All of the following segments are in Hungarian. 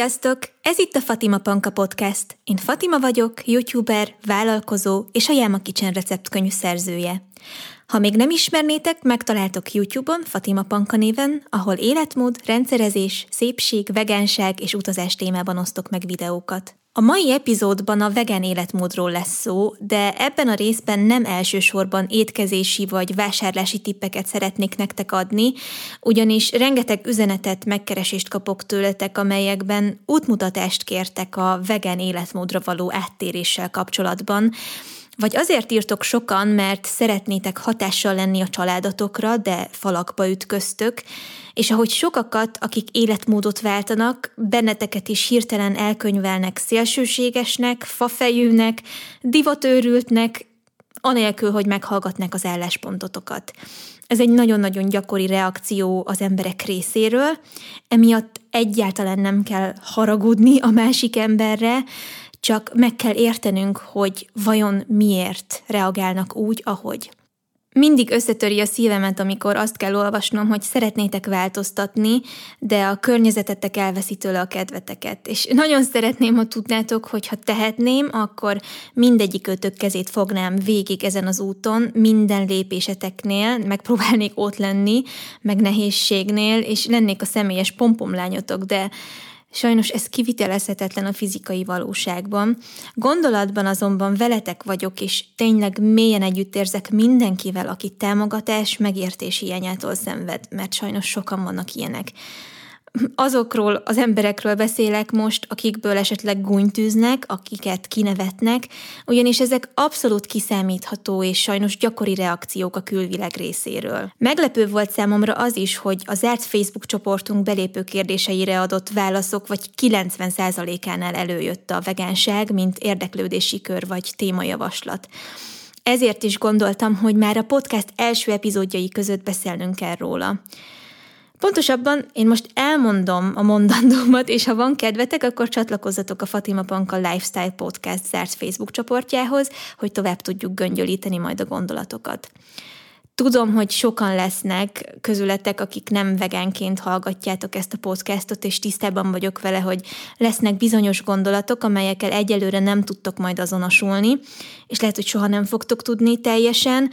Sziasztok! Ez itt a Fatima Panka Podcast. Én Fatima vagyok, youtuber, vállalkozó és a Jáma Kitchen receptkönyv szerzője. Ha még nem ismernétek, megtaláltok YouTube-on Fatima Panka néven, ahol életmód, rendszerezés, szépség, vegánság és utazás témában osztok meg videókat. A mai epizódban a vegán életmódról lesz szó, de ebben a részben nem elsősorban étkezési vagy vásárlási tippeket szeretnék nektek adni, ugyanis rengeteg üzenetet, megkeresést kapok tőletek, amelyekben útmutatást kértek a vegán életmódra való áttéréssel kapcsolatban, vagy azért írtok sokan, mert szeretnétek hatással lenni a családatokra, de falakba ütköztök, és ahogy sokakat, akik életmódot váltanak, benneteket is hirtelen elkönyvelnek szélsőségesnek, fafejűnek, divatőrültnek, anélkül, hogy meghallgatnak az álláspontotokat. Ez egy nagyon-nagyon gyakori reakció az emberek részéről, emiatt egyáltalán nem kell haragudni a másik emberre, csak meg kell értenünk, hogy vajon miért reagálnak úgy, ahogy. Mindig összetöri a szívemet, amikor azt kell olvasnom, hogy szeretnétek változtatni, de a környezetetek elveszi tőle a kedveteket. És nagyon szeretném, ha tudnátok, hogy ha tehetném, akkor mindegyik ötök kezét fognám végig ezen az úton, minden lépéseteknél, megpróbálnék ott lenni, meg nehézségnél, és lennék a személyes pompomlányotok, de Sajnos ez kivitelezhetetlen a fizikai valóságban. Gondolatban azonban veletek vagyok, és tényleg mélyen együtt érzek mindenkivel, aki támogatás, megértés hiányától szenved, mert sajnos sokan vannak ilyenek azokról az emberekről beszélek most, akikből esetleg gúnytűznek, akiket kinevetnek, ugyanis ezek abszolút kiszámítható és sajnos gyakori reakciók a külvilág részéről. Meglepő volt számomra az is, hogy a zárt Facebook csoportunk belépő kérdéseire adott válaszok vagy 90%-ánál előjött a vegánság, mint érdeklődési kör vagy témajavaslat. Ezért is gondoltam, hogy már a podcast első epizódjai között beszélnünk kell róla. Pontosabban én most elmondom a mondandómat, és ha van kedvetek, akkor csatlakozzatok a Fatima Panka Lifestyle Podcast zárt Facebook csoportjához, hogy tovább tudjuk göngyölíteni majd a gondolatokat. Tudom, hogy sokan lesznek közületek, akik nem vegánként hallgatjátok ezt a podcastot, és tisztában vagyok vele, hogy lesznek bizonyos gondolatok, amelyekkel egyelőre nem tudtok majd azonosulni, és lehet, hogy soha nem fogtok tudni teljesen,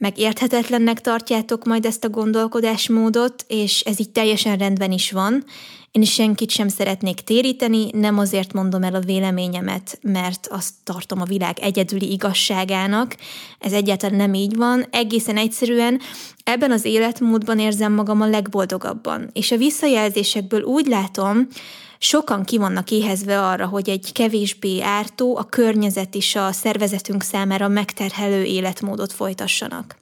meg érthetetlennek tartjátok majd ezt a gondolkodásmódot, és ez így teljesen rendben is van. Én senkit sem szeretnék téríteni, nem azért mondom el a véleményemet, mert azt tartom a világ egyedüli igazságának. Ez egyáltalán nem így van. Egészen egyszerűen ebben az életmódban érzem magam a legboldogabban. És a visszajelzésekből úgy látom, sokan ki vannak éhezve arra, hogy egy kevésbé ártó, a környezet és a szervezetünk számára megterhelő életmódot folytassanak.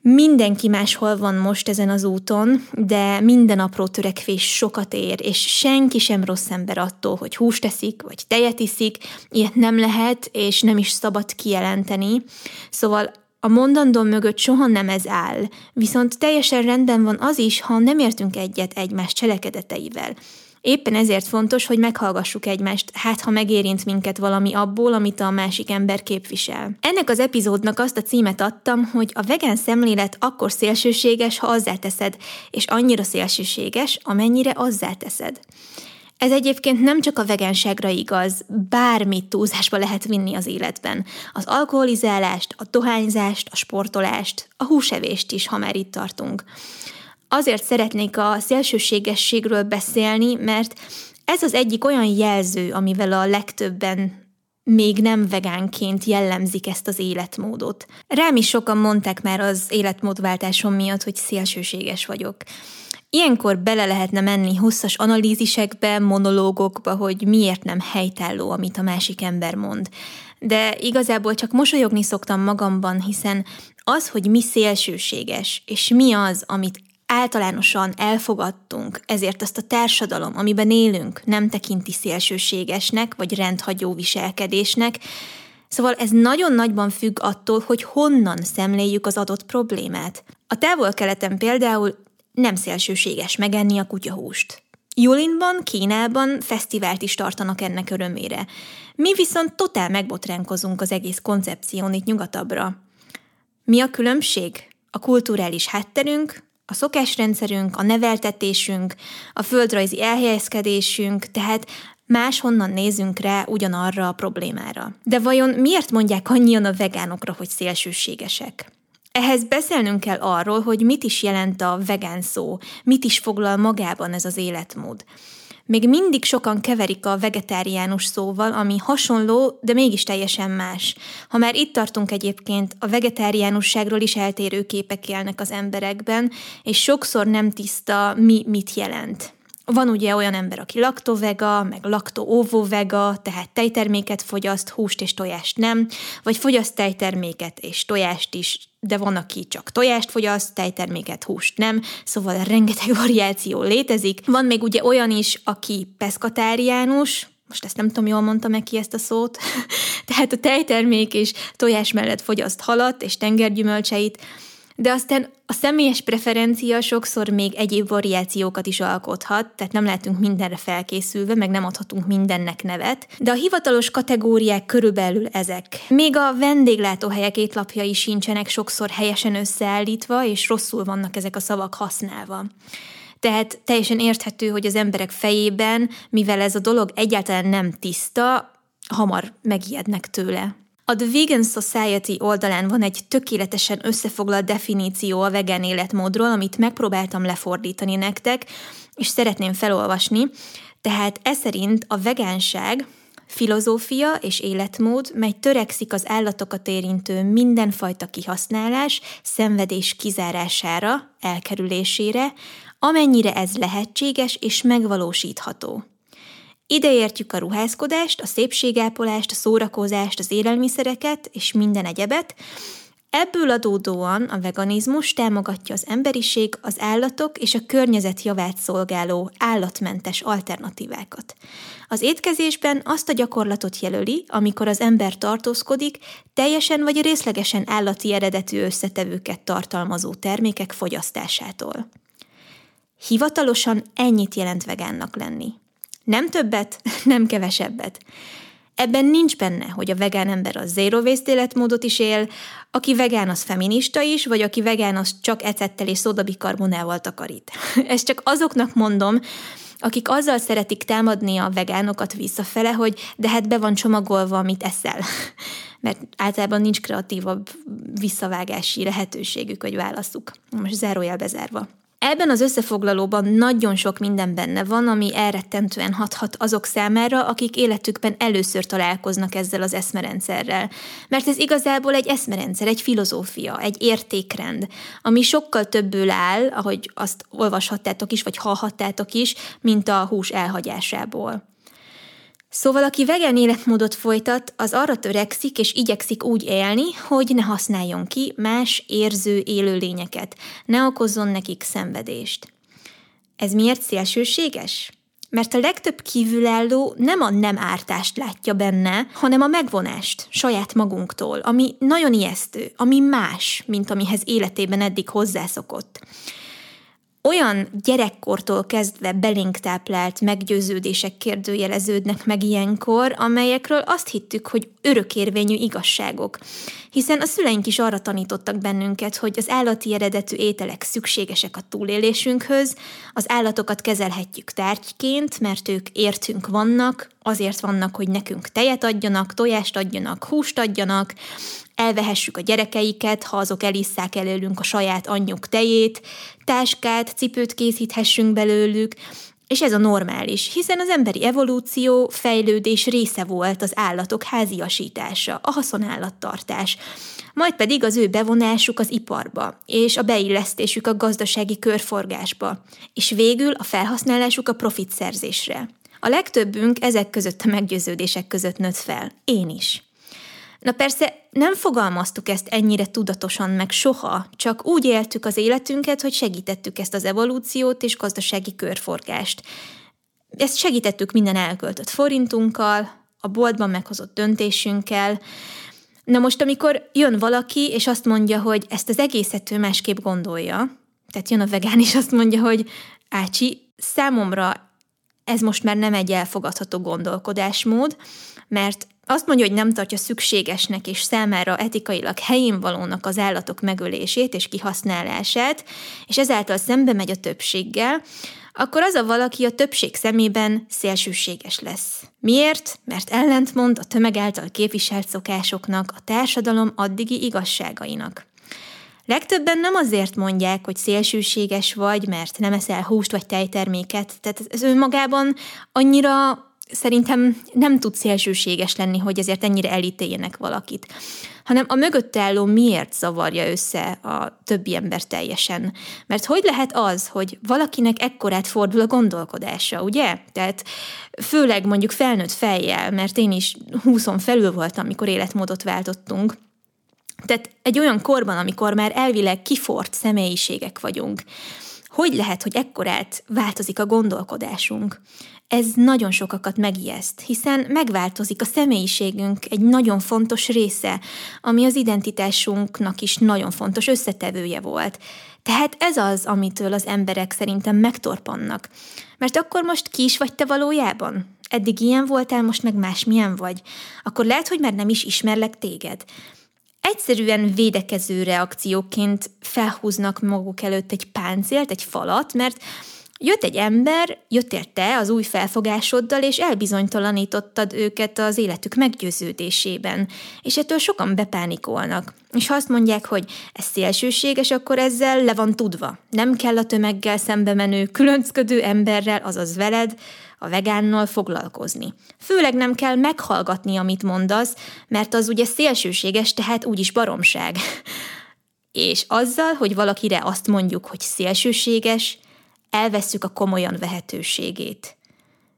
Mindenki máshol van most ezen az úton, de minden apró törekvés sokat ér, és senki sem rossz ember attól, hogy húst teszik, vagy tejet iszik, ilyet nem lehet, és nem is szabad kijelenteni. Szóval a mondandóm mögött soha nem ez áll, viszont teljesen rendben van az is, ha nem értünk egyet egymás cselekedeteivel. Éppen ezért fontos, hogy meghallgassuk egymást, hát ha megérint minket valami abból, amit a másik ember képvisel. Ennek az epizódnak azt a címet adtam, hogy a vegán szemlélet akkor szélsőséges, ha azzá teszed, és annyira szélsőséges, amennyire azzá teszed. Ez egyébként nem csak a vegánságra igaz, bármit túlzásba lehet vinni az életben. Az alkoholizálást, a dohányzást, a sportolást, a húsevést is, ha már itt tartunk. Azért szeretnék a szélsőségességről beszélni, mert ez az egyik olyan jelző, amivel a legtöbben még nem vegánként jellemzik ezt az életmódot. Rám is sokan mondták már az életmódváltásom miatt, hogy szélsőséges vagyok. Ilyenkor bele lehetne menni hosszas analízisekbe, monológokba, hogy miért nem helytálló, amit a másik ember mond. De igazából csak mosolyogni szoktam magamban, hiszen az, hogy mi szélsőséges, és mi az, amit általánosan elfogadtunk, ezért azt a társadalom, amiben élünk, nem tekinti szélsőségesnek vagy rendhagyó viselkedésnek, Szóval ez nagyon nagyban függ attól, hogy honnan szemléljük az adott problémát. A távol-keleten például nem szélsőséges megenni a kutyahúst. Julinban, Kínában fesztivált is tartanak ennek örömére. Mi viszont totál megbotránkozunk az egész koncepción itt nyugatabbra. Mi a különbség? A kulturális hátterünk, a szokásrendszerünk, a neveltetésünk, a földrajzi elhelyezkedésünk, tehát máshonnan nézünk rá ugyanarra a problémára. De vajon miért mondják annyian a vegánokra, hogy szélsőségesek? Ehhez beszélnünk kell arról, hogy mit is jelent a vegán szó, mit is foglal magában ez az életmód. Még mindig sokan keverik a vegetáriánus szóval, ami hasonló, de mégis teljesen más. Ha már itt tartunk egyébként, a vegetáriánusságról is eltérő képek élnek az emberekben, és sokszor nem tiszta, mi mit jelent. Van ugye olyan ember, aki laktovega, meg lakto-óvó-vega, tehát tejterméket fogyaszt, húst és tojást nem, vagy fogyaszt tejterméket és tojást is, de van, aki csak tojást fogyaszt, tejterméket, húst nem, szóval rengeteg variáció létezik. Van még ugye olyan is, aki peszkatáriánus, most ezt nem tudom, jól mondtam meg ki ezt a szót, tehát a tejtermék és tojás mellett fogyaszt halat és tengergyümölcseit, de aztán a személyes preferencia sokszor még egyéb variációkat is alkothat, tehát nem lehetünk mindenre felkészülve, meg nem adhatunk mindennek nevet, de a hivatalos kategóriák körülbelül ezek. Még a vendéglátóhelyek étlapjai sincsenek sokszor helyesen összeállítva, és rosszul vannak ezek a szavak használva. Tehát teljesen érthető, hogy az emberek fejében, mivel ez a dolog egyáltalán nem tiszta, hamar megijednek tőle. A The Vegan Society oldalán van egy tökéletesen összefoglalt definíció a vegán életmódról, amit megpróbáltam lefordítani nektek, és szeretném felolvasni. Tehát ez szerint a vegánság filozófia és életmód, mely törekszik az állatokat érintő mindenfajta kihasználás, szenvedés kizárására, elkerülésére, amennyire ez lehetséges és megvalósítható. Ide értjük a ruházkodást, a szépségápolást, a szórakozást, az élelmiszereket és minden egyebet. Ebből adódóan a veganizmus támogatja az emberiség, az állatok és a környezet javát szolgáló állatmentes alternatívákat. Az étkezésben azt a gyakorlatot jelöli, amikor az ember tartózkodik, teljesen vagy részlegesen állati eredetű összetevőket tartalmazó termékek fogyasztásától. Hivatalosan ennyit jelent vegánnak lenni. Nem többet, nem kevesebbet. Ebben nincs benne, hogy a vegán ember a zero waste életmódot is él, aki vegán az feminista is, vagy aki vegán az csak ecettel és szódabikarbonával takarít. Ezt csak azoknak mondom, akik azzal szeretik támadni a vegánokat visszafele, hogy de hát be van csomagolva, amit eszel. Mert általában nincs kreatívabb visszavágási lehetőségük, vagy válaszuk. Most zárójel bezárva. Ebben az összefoglalóban nagyon sok minden benne van, ami elrettentően hathat azok számára, akik életükben először találkoznak ezzel az eszmerendszerrel. Mert ez igazából egy eszmerendszer, egy filozófia, egy értékrend, ami sokkal többől áll, ahogy azt olvashattátok is, vagy hallhattátok is, mint a hús elhagyásából. Szóval aki vegán életmódot folytat, az arra törekszik és igyekszik úgy élni, hogy ne használjon ki más érző élőlényeket, ne okozzon nekik szenvedést. Ez miért szélsőséges? Mert a legtöbb kívülálló nem a nem ártást látja benne, hanem a megvonást saját magunktól, ami nagyon ijesztő, ami más, mint amihez életében eddig hozzászokott olyan gyerekkortól kezdve belénk táplált meggyőződések kérdőjeleződnek meg ilyenkor, amelyekről azt hittük, hogy örökérvényű igazságok. Hiszen a szüleink is arra tanítottak bennünket, hogy az állati eredetű ételek szükségesek a túlélésünkhöz, az állatokat kezelhetjük tárgyként, mert ők értünk vannak, azért vannak, hogy nekünk tejet adjanak, tojást adjanak, húst adjanak, elvehessük a gyerekeiket, ha azok elisszák előlünk a saját anyjuk tejét, táskát, cipőt készíthessünk belőlük, és ez a normális, hiszen az emberi evolúció, fejlődés része volt az állatok háziasítása, a haszonállattartás, majd pedig az ő bevonásuk az iparba, és a beillesztésük a gazdasági körforgásba, és végül a felhasználásuk a profitszerzésre. A legtöbbünk ezek között a meggyőződések között nőtt fel. Én is. Na persze nem fogalmaztuk ezt ennyire tudatosan meg soha, csak úgy éltük az életünket, hogy segítettük ezt az evolúciót és gazdasági körforgást. Ezt segítettük minden elköltött forintunkkal, a boltban meghozott döntésünkkel. Na most, amikor jön valaki, és azt mondja, hogy ezt az egészet ő másképp gondolja, tehát jön a vegán, és azt mondja, hogy Ácsi, számomra ez most már nem egy elfogadható gondolkodásmód, mert azt mondja, hogy nem tartja szükségesnek és számára etikailag helyén valónak az állatok megölését és kihasználását, és ezáltal szembe megy a többséggel, akkor az a valaki a többség szemében szélsőséges lesz. Miért? Mert ellentmond a tömeg által képviselt szokásoknak, a társadalom addigi igazságainak. Legtöbben nem azért mondják, hogy szélsőséges vagy, mert nem eszel húst vagy tejterméket, tehát ez önmagában annyira szerintem nem tud szélsőséges lenni, hogy ezért ennyire elítéljenek valakit, hanem a mögött álló miért zavarja össze a többi ember teljesen. Mert hogy lehet az, hogy valakinek ekkorát fordul a gondolkodása, ugye? Tehát főleg mondjuk felnőtt fejjel, mert én is húszon felül voltam, amikor életmódot váltottunk, tehát egy olyan korban, amikor már elvileg kifort személyiségek vagyunk, hogy lehet, hogy ekkorát változik a gondolkodásunk? Ez nagyon sokakat megijeszt, hiszen megváltozik a személyiségünk egy nagyon fontos része, ami az identitásunknak is nagyon fontos összetevője volt. Tehát ez az, amitől az emberek szerintem megtorpannak. Mert akkor most ki is vagy te valójában? Eddig ilyen voltál, most meg más milyen vagy? Akkor lehet, hogy már nem is ismerlek téged egyszerűen védekező reakcióként felhúznak maguk előtt egy páncélt, egy falat, mert Jött egy ember, jöttél te az új felfogásoddal, és elbizonytalanítottad őket az életük meggyőződésében, és ettől sokan bepánikolnak. És ha azt mondják, hogy ez szélsőséges, akkor ezzel le van tudva. Nem kell a tömeggel szembe menő, különcködő emberrel, azaz veled, a vegánnal foglalkozni. Főleg nem kell meghallgatni, amit mondasz, mert az ugye szélsőséges, tehát úgyis baromság. És azzal, hogy valakire azt mondjuk, hogy szélsőséges, elvesszük a komolyan vehetőségét.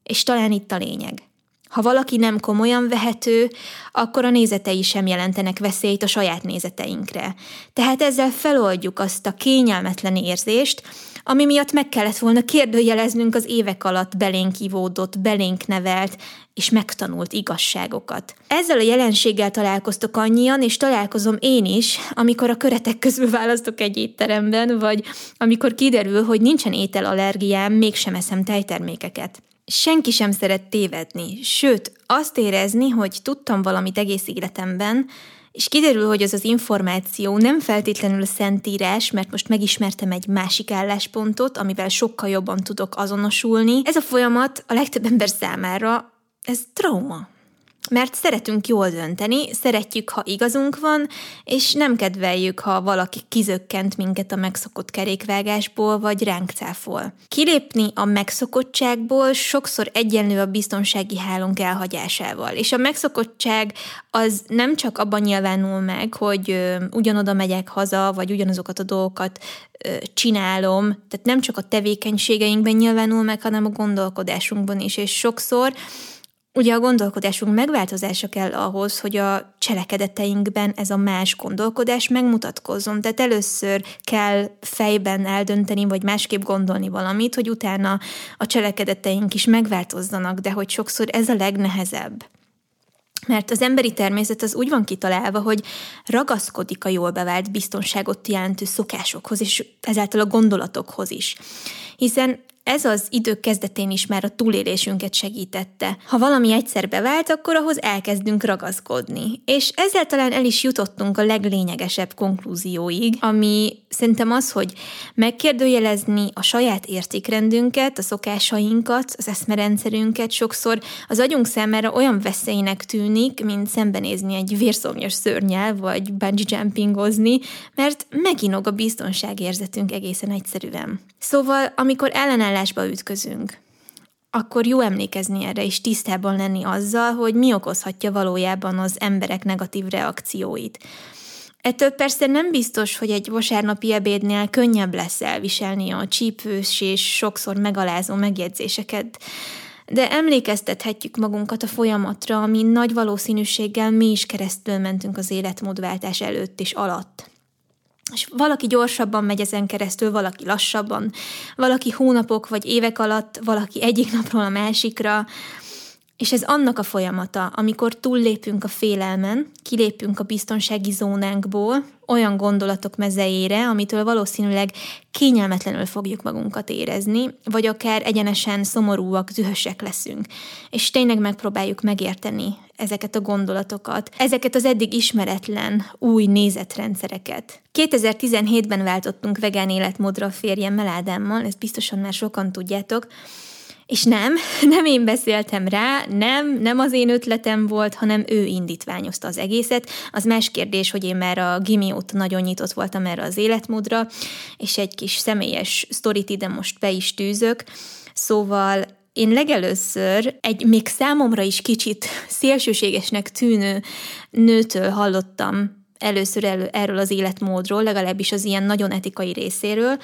És talán itt a lényeg. Ha valaki nem komolyan vehető, akkor a nézetei sem jelentenek veszélyt a saját nézeteinkre. Tehát ezzel feloldjuk azt a kényelmetlen érzést, ami miatt meg kellett volna kérdőjeleznünk az évek alatt belénk ivódott, belénk nevelt és megtanult igazságokat. Ezzel a jelenséggel találkoztok annyian, és találkozom én is, amikor a köretek közül választok egy étteremben, vagy amikor kiderül, hogy nincsen ételallergiám, mégsem eszem tejtermékeket. Senki sem szeret tévedni, sőt, azt érezni, hogy tudtam valamit egész életemben, és kiderül, hogy az az információ nem feltétlenül szentírás, mert most megismertem egy másik álláspontot, amivel sokkal jobban tudok azonosulni. Ez a folyamat a legtöbb ember számára, ez trauma mert szeretünk jól dönteni, szeretjük, ha igazunk van, és nem kedveljük, ha valaki kizökkent minket a megszokott kerékvágásból, vagy ránk cáfol. Kilépni a megszokottságból sokszor egyenlő a biztonsági hálónk elhagyásával, és a megszokottság az nem csak abban nyilvánul meg, hogy ö, ugyanoda megyek haza, vagy ugyanazokat a dolgokat ö, csinálom, tehát nem csak a tevékenységeinkben nyilvánul meg, hanem a gondolkodásunkban is, és sokszor Ugye a gondolkodásunk megváltozása kell ahhoz, hogy a cselekedeteinkben ez a más gondolkodás megmutatkozzon. Tehát először kell fejben eldönteni, vagy másképp gondolni valamit, hogy utána a cselekedeteink is megváltozzanak, de hogy sokszor ez a legnehezebb. Mert az emberi természet az úgy van kitalálva, hogy ragaszkodik a jól bevált biztonságot jelentő szokásokhoz, és ezáltal a gondolatokhoz is. Hiszen ez az idők kezdetén is már a túlélésünket segítette. Ha valami egyszer bevált, akkor ahhoz elkezdünk ragaszkodni. És ezzel talán el is jutottunk a leglényegesebb konklúzióig, ami szerintem az, hogy megkérdőjelezni a saját értékrendünket, a szokásainkat, az eszmerendszerünket sokszor az agyunk számára olyan veszélynek tűnik, mint szembenézni egy vérszomjas szörnyel, vagy bungee jumpingozni, mert meginog a biztonságérzetünk egészen egyszerűen. Szóval, amikor ellenállásba ütközünk, akkor jó emlékezni erre, és tisztában lenni azzal, hogy mi okozhatja valójában az emberek negatív reakcióit. Ettől persze nem biztos, hogy egy vasárnapi ebédnél könnyebb lesz elviselni a csípős és sokszor megalázó megjegyzéseket, de emlékeztethetjük magunkat a folyamatra, ami nagy valószínűséggel mi is keresztül mentünk az életmódváltás előtt és alatt. És valaki gyorsabban megy ezen keresztül, valaki lassabban, valaki hónapok vagy évek alatt, valaki egyik napról a másikra, és ez annak a folyamata, amikor túllépünk a félelmen, kilépünk a biztonsági zónánkból olyan gondolatok mezejére, amitől valószínűleg kényelmetlenül fogjuk magunkat érezni, vagy akár egyenesen szomorúak, dühösek leszünk. És tényleg megpróbáljuk megérteni ezeket a gondolatokat, ezeket az eddig ismeretlen új nézetrendszereket. 2017-ben váltottunk vegán életmódra a férjemmel Ádámmal, ezt biztosan már sokan tudjátok, és nem, nem én beszéltem rá, nem, nem az én ötletem volt, hanem ő indítványozta az egészet. Az más kérdés, hogy én már a gimi óta nagyon nyitott voltam erre az életmódra, és egy kis személyes sztorit ide most be is tűzök. Szóval én legelőször egy még számomra is kicsit szélsőségesnek tűnő nőtől hallottam először elő, erről az életmódról, legalábbis az ilyen nagyon etikai részéről,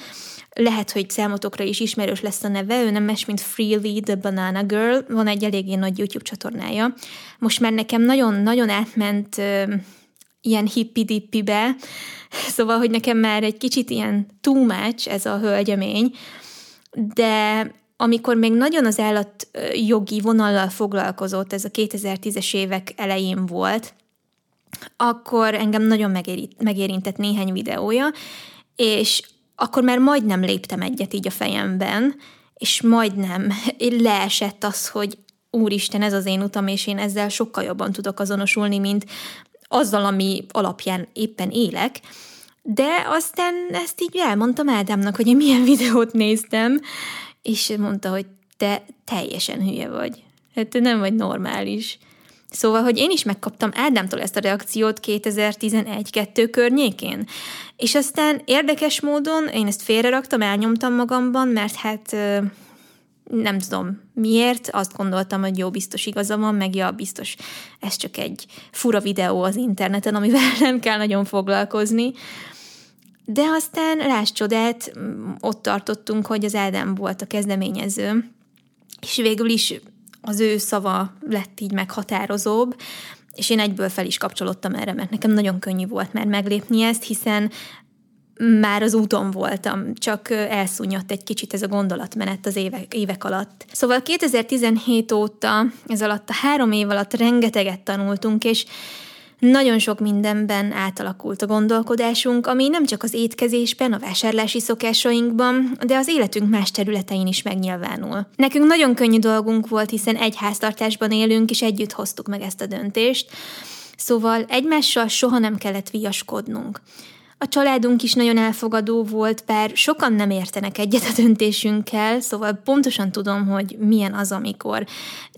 lehet, hogy számotokra is ismerős lesz a neve, ő nem más, mint Freely the Banana Girl, van egy eléggé nagy YouTube csatornája. Most már nekem nagyon-nagyon átment uh, ilyen hippi-dippibe, szóval, hogy nekem már egy kicsit ilyen too much ez a hölgyemény, de amikor még nagyon az állatjogi vonallal foglalkozott, ez a 2010-es évek elején volt, akkor engem nagyon megérintett néhány videója, és akkor már majdnem léptem egyet így a fejemben, és majdnem leesett az, hogy úristen, ez az én utam, és én ezzel sokkal jobban tudok azonosulni, mint azzal, ami alapján éppen élek. De aztán ezt így elmondtam Ádámnak, hogy én milyen videót néztem, és mondta, hogy te teljesen hülye vagy. Hát te nem vagy normális. Szóval, hogy én is megkaptam Ádámtól ezt a reakciót 2011-2 környékén. És aztán érdekes módon én ezt félreraktam, elnyomtam magamban, mert hát nem tudom miért, azt gondoltam, hogy jó, biztos igaza van, meg ja, biztos ez csak egy fura videó az interneten, amivel nem kell nagyon foglalkozni. De aztán láss csodát, ott tartottunk, hogy az Ádám volt a kezdeményező, és végül is az ő szava lett így meghatározóbb, és én egyből fel is kapcsolódtam erre, mert nekem nagyon könnyű volt már meglépni ezt, hiszen már az úton voltam, csak elszúnyadt egy kicsit ez a gondolatmenet az évek, évek alatt. Szóval 2017 óta, ez alatt a három év alatt rengeteget tanultunk, és nagyon sok mindenben átalakult a gondolkodásunk, ami nem csak az étkezésben, a vásárlási szokásainkban, de az életünk más területein is megnyilvánul. Nekünk nagyon könnyű dolgunk volt, hiszen egy háztartásban élünk, és együtt hoztuk meg ezt a döntést, szóval egymással soha nem kellett viaskodnunk. A családunk is nagyon elfogadó volt, bár sokan nem értenek egyet a döntésünkkel, szóval pontosan tudom, hogy milyen az, amikor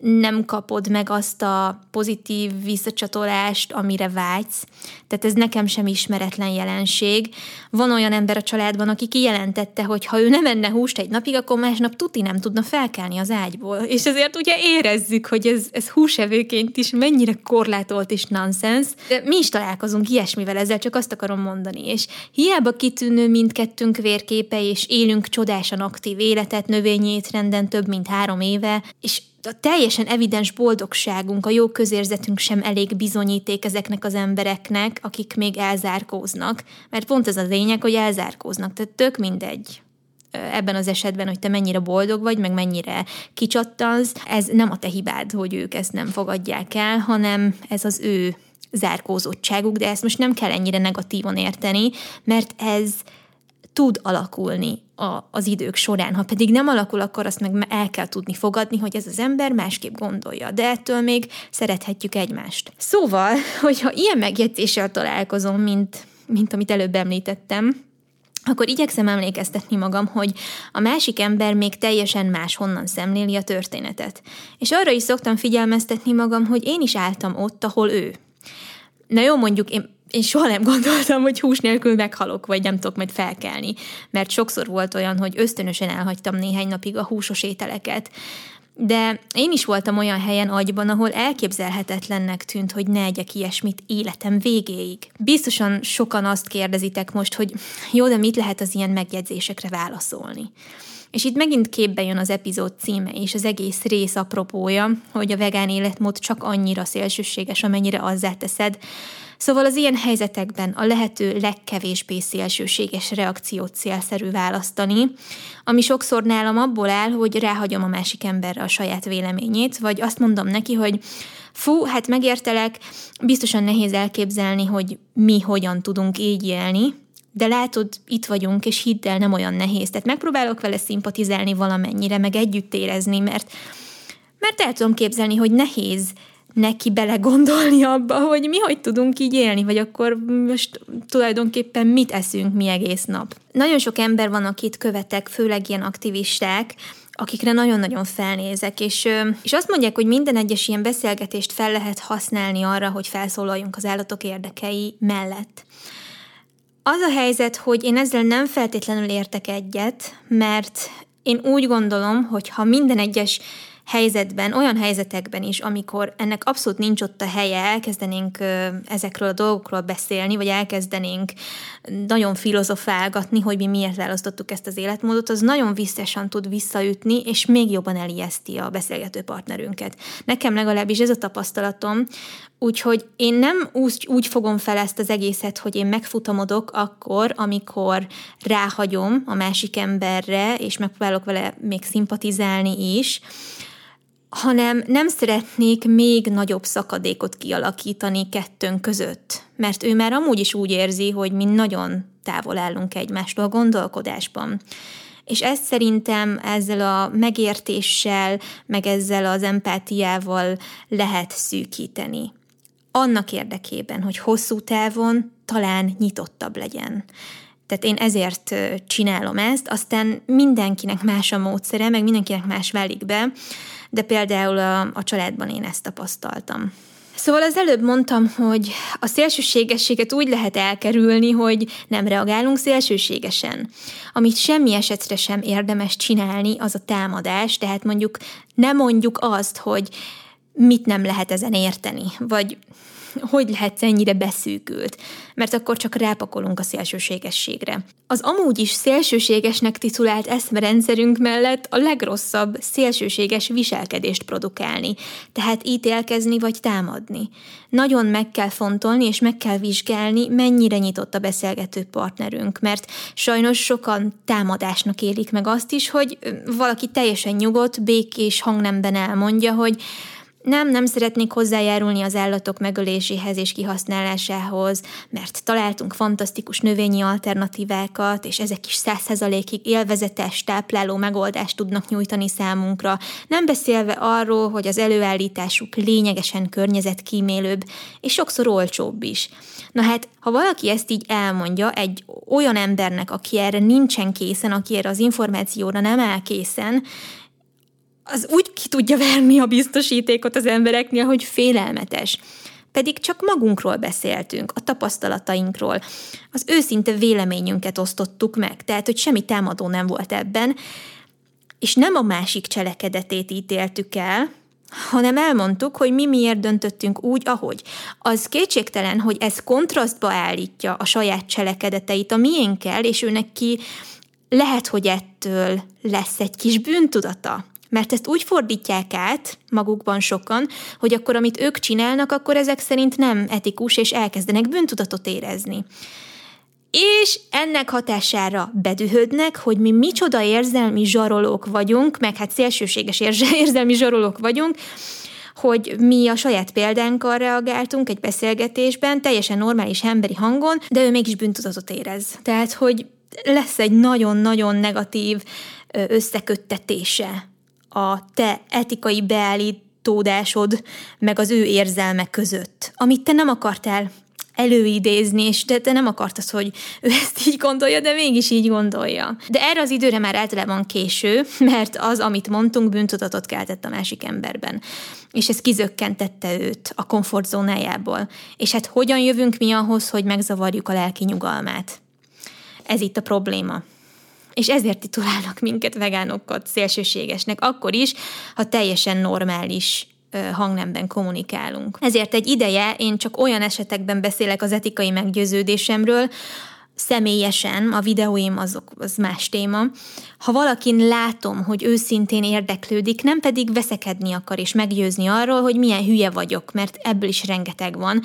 nem kapod meg azt a pozitív visszacsatolást, amire vágysz. Tehát ez nekem sem ismeretlen jelenség. Van olyan ember a családban, aki kijelentette, hogy ha ő nem enne húst egy napig, akkor másnap tuti nem tudna felkelni az ágyból. És ezért ugye érezzük, hogy ez, ez húsevőként is mennyire korlátolt és nonsens. De mi is találkozunk ilyesmivel, ezzel csak azt akarom mondani. És hiába kitűnő mindkettőnk vérképe, és élünk csodásan aktív életet növényi étrenden több mint három éve, és a teljesen evidens boldogságunk, a jó közérzetünk sem elég bizonyíték ezeknek az embereknek, akik még elzárkóznak, mert pont ez a lényeg, hogy elzárkóznak, tehát tök mindegy ebben az esetben, hogy te mennyire boldog vagy, meg mennyire kicsattansz, ez nem a te hibád, hogy ők ezt nem fogadják el, hanem ez az ő zárkózottságuk, de ezt most nem kell ennyire negatívan érteni, mert ez tud alakulni a, az idők során. Ha pedig nem alakul, akkor azt meg el kell tudni fogadni, hogy ez az ember másképp gondolja, de ettől még szerethetjük egymást. Szóval, hogyha ilyen megjegyzéssel találkozom, mint, mint amit előbb említettem, akkor igyekszem emlékeztetni magam, hogy a másik ember még teljesen más honnan szemléli a történetet. És arra is szoktam figyelmeztetni magam, hogy én is álltam ott, ahol ő. Na jó, mondjuk én én soha nem gondoltam, hogy hús nélkül meghalok, vagy nem tudok majd felkelni, mert sokszor volt olyan, hogy ösztönösen elhagytam néhány napig a húsos ételeket. De én is voltam olyan helyen agyban, ahol elképzelhetetlennek tűnt, hogy ne egyek ilyesmit életem végéig. Biztosan sokan azt kérdezitek most, hogy jó, de mit lehet az ilyen megjegyzésekre válaszolni? És itt megint képbe jön az epizód címe és az egész rész apropója, hogy a vegán életmód csak annyira szélsőséges, amennyire azzá teszed, Szóval az ilyen helyzetekben a lehető legkevésbé szélsőséges reakciót célszerű választani, ami sokszor nálam abból áll, hogy ráhagyom a másik emberre a saját véleményét, vagy azt mondom neki, hogy fú, hát megértelek, biztosan nehéz elképzelni, hogy mi hogyan tudunk így élni, de látod, itt vagyunk, és hidd el, nem olyan nehéz. Tehát megpróbálok vele szimpatizálni valamennyire, meg együtt érezni, mert, mert el tudom képzelni, hogy nehéz neki belegondolni abba, hogy mi hogy tudunk így élni, vagy akkor most tulajdonképpen mit eszünk mi egész nap. Nagyon sok ember van, akit követek, főleg ilyen aktivisták, akikre nagyon-nagyon felnézek, és, és azt mondják, hogy minden egyes ilyen beszélgetést fel lehet használni arra, hogy felszólaljunk az állatok érdekei mellett. Az a helyzet, hogy én ezzel nem feltétlenül értek egyet, mert én úgy gondolom, hogy ha minden egyes helyzetben, olyan helyzetekben is, amikor ennek abszolút nincs ott a helye, elkezdenénk ezekről a dolgokról beszélni, vagy elkezdenénk nagyon filozofálgatni, hogy mi miért választottuk ezt az életmódot, az nagyon visszasan tud visszaütni, és még jobban elijeszti a beszélgető partnerünket. Nekem legalábbis ez a tapasztalatom, úgyhogy én nem úgy, úgy fogom fel ezt az egészet, hogy én megfutamodok akkor, amikor ráhagyom a másik emberre, és megpróbálok vele még szimpatizálni is, hanem nem szeretnék még nagyobb szakadékot kialakítani kettőnk között, mert ő már amúgy is úgy érzi, hogy mi nagyon távol állunk egymástól a gondolkodásban. És ezt szerintem ezzel a megértéssel, meg ezzel az empátiával lehet szűkíteni. Annak érdekében, hogy hosszú távon talán nyitottabb legyen. Tehát én ezért csinálom ezt, aztán mindenkinek más a módszere, meg mindenkinek más válik be, de például a, a családban én ezt tapasztaltam. Szóval az előbb mondtam, hogy a szélsőségességet úgy lehet elkerülni, hogy nem reagálunk szélsőségesen. Amit semmi esetre sem érdemes csinálni, az a támadás, tehát mondjuk nem mondjuk azt, hogy mit nem lehet ezen érteni, vagy hogy lehetsz ennyire beszűkült, mert akkor csak rápakolunk a szélsőségességre. Az amúgy is szélsőségesnek titulált eszmerendszerünk mellett a legrosszabb szélsőséges viselkedést produkálni, tehát ítélkezni vagy támadni. Nagyon meg kell fontolni és meg kell vizsgálni, mennyire nyitott a beszélgető partnerünk, mert sajnos sokan támadásnak élik meg azt is, hogy valaki teljesen nyugodt, békés hangnemben elmondja, hogy nem, nem szeretnék hozzájárulni az állatok megöléséhez és kihasználásához, mert találtunk fantasztikus növényi alternatívákat, és ezek is százszerzalékig élvezetes, tápláló megoldást tudnak nyújtani számunkra, nem beszélve arról, hogy az előállításuk lényegesen környezetkímélőbb, és sokszor olcsóbb is. Na hát, ha valaki ezt így elmondja egy olyan embernek, aki erre nincsen készen, aki erre az információra nem áll készen, az úgy ki tudja verni a biztosítékot az embereknél, hogy félelmetes. Pedig csak magunkról beszéltünk, a tapasztalatainkról, az őszinte véleményünket osztottuk meg, tehát hogy semmi támadó nem volt ebben, és nem a másik cselekedetét ítéltük el, hanem elmondtuk, hogy mi miért döntöttünk úgy, ahogy. Az kétségtelen, hogy ez kontrasztba állítja a saját cselekedeteit a miénkkel, és őnek ki lehet, hogy ettől lesz egy kis bűntudata mert ezt úgy fordítják át magukban sokan, hogy akkor amit ők csinálnak, akkor ezek szerint nem etikus, és elkezdenek bűntudatot érezni. És ennek hatására bedühödnek, hogy mi micsoda érzelmi zsarolók vagyunk, meg hát szélsőséges érzelmi zsarolók vagyunk, hogy mi a saját példánkkal reagáltunk egy beszélgetésben, teljesen normális emberi hangon, de ő mégis bűntudatot érez. Tehát, hogy lesz egy nagyon-nagyon negatív összeköttetése a te etikai beállítódásod, meg az ő érzelmek között, amit te nem akartál előidézni, és de te nem akartasz, hogy ő ezt így gondolja, de mégis így gondolja. De erre az időre már általában késő, mert az, amit mondtunk, bűntudatot keltett a másik emberben. És ez kizökkentette őt a komfortzónájából. És hát hogyan jövünk mi ahhoz, hogy megzavarjuk a lelki nyugalmát? Ez itt a probléma és ezért titulálnak minket vegánokat szélsőségesnek, akkor is, ha teljesen normális hangnemben kommunikálunk. Ezért egy ideje én csak olyan esetekben beszélek az etikai meggyőződésemről, személyesen, a videóim azok, az más téma. Ha valakin látom, hogy őszintén érdeklődik, nem pedig veszekedni akar és meggyőzni arról, hogy milyen hülye vagyok, mert ebből is rengeteg van,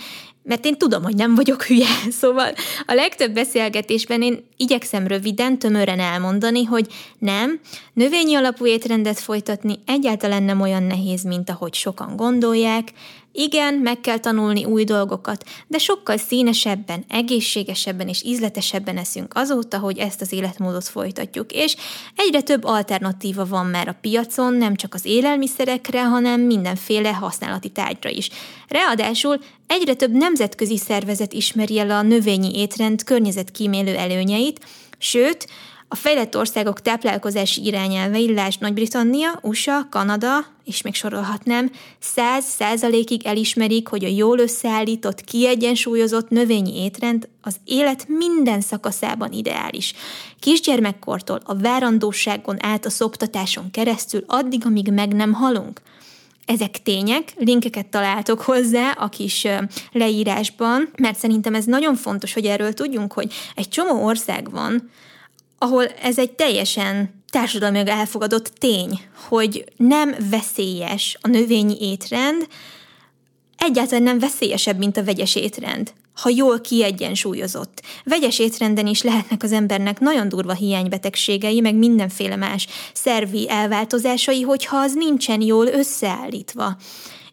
mert én tudom, hogy nem vagyok hülye. Szóval a legtöbb beszélgetésben én igyekszem röviden, tömören elmondani, hogy nem, növényi alapú étrendet folytatni egyáltalán nem olyan nehéz, mint ahogy sokan gondolják, igen, meg kell tanulni új dolgokat, de sokkal színesebben, egészségesebben és ízletesebben eszünk azóta, hogy ezt az életmódot folytatjuk. És egyre több alternatíva van már a piacon, nem csak az élelmiszerekre, hanem mindenféle használati tárgyra is. Ráadásul egyre több nemzetközi szervezet ismeri el a növényi étrend környezetkímélő előnyeit, sőt, a fejlett országok táplálkozási irányelvei, lásd Nagy-Britannia, USA, Kanada, és még sorolhatnám, száz százalékig elismerik, hogy a jól összeállított, kiegyensúlyozott növényi étrend az élet minden szakaszában ideális. Kisgyermekkortól a várandóságon át a szoptatáson keresztül addig, amíg meg nem halunk. Ezek tények, linkeket találtok hozzá a kis leírásban, mert szerintem ez nagyon fontos, hogy erről tudjunk, hogy egy csomó ország van, ahol ez egy teljesen társadalmilag elfogadott tény, hogy nem veszélyes a növényi étrend, egyáltalán nem veszélyesebb, mint a vegyes étrend, ha jól kiegyensúlyozott. Vegyes étrenden is lehetnek az embernek nagyon durva hiánybetegségei, meg mindenféle más szervi elváltozásai, hogyha az nincsen jól összeállítva.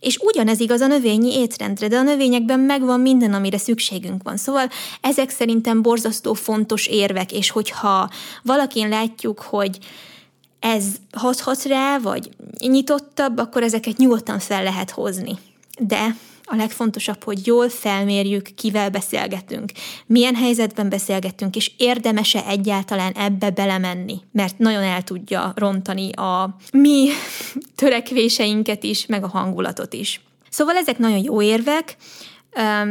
És ugyanez igaz a növényi étrendre, de a növényekben megvan minden, amire szükségünk van. Szóval ezek szerintem borzasztó fontos érvek, és hogyha valakin látjuk, hogy ez hathat rá, vagy nyitottabb, akkor ezeket nyugodtan fel lehet hozni. De a legfontosabb, hogy jól felmérjük, kivel beszélgetünk, milyen helyzetben beszélgetünk, és érdemese egyáltalán ebbe belemenni, mert nagyon el tudja rontani a mi törekvéseinket is, meg a hangulatot is. Szóval ezek nagyon jó érvek,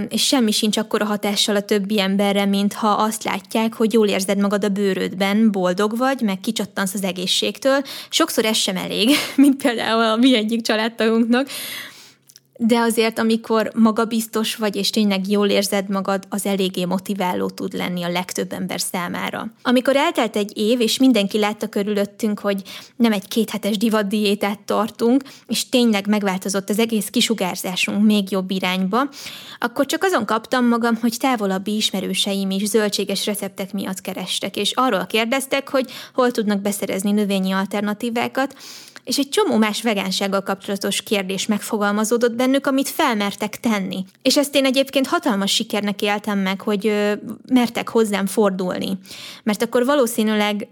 és semmi sincs akkor a hatással a többi emberre, mint ha azt látják, hogy jól érzed magad a bőrödben, boldog vagy, meg kicsattansz az egészségtől. Sokszor ez sem elég, mint például a mi egyik családtagunknak, de azért, amikor magabiztos vagy, és tényleg jól érzed magad, az eléggé motiváló tud lenni a legtöbb ember számára. Amikor eltelt egy év, és mindenki látta körülöttünk, hogy nem egy kéthetes divatdiétát tartunk, és tényleg megváltozott az egész kisugárzásunk még jobb irányba, akkor csak azon kaptam magam, hogy távolabbi ismerőseim is zöldséges receptek miatt kerestek, és arról kérdeztek, hogy hol tudnak beszerezni növényi alternatívákat, és egy csomó más vegánsággal kapcsolatos kérdés megfogalmazódott bennük, amit felmertek tenni. És ezt én egyébként hatalmas sikernek éltem meg, hogy mertek hozzám fordulni. Mert akkor valószínűleg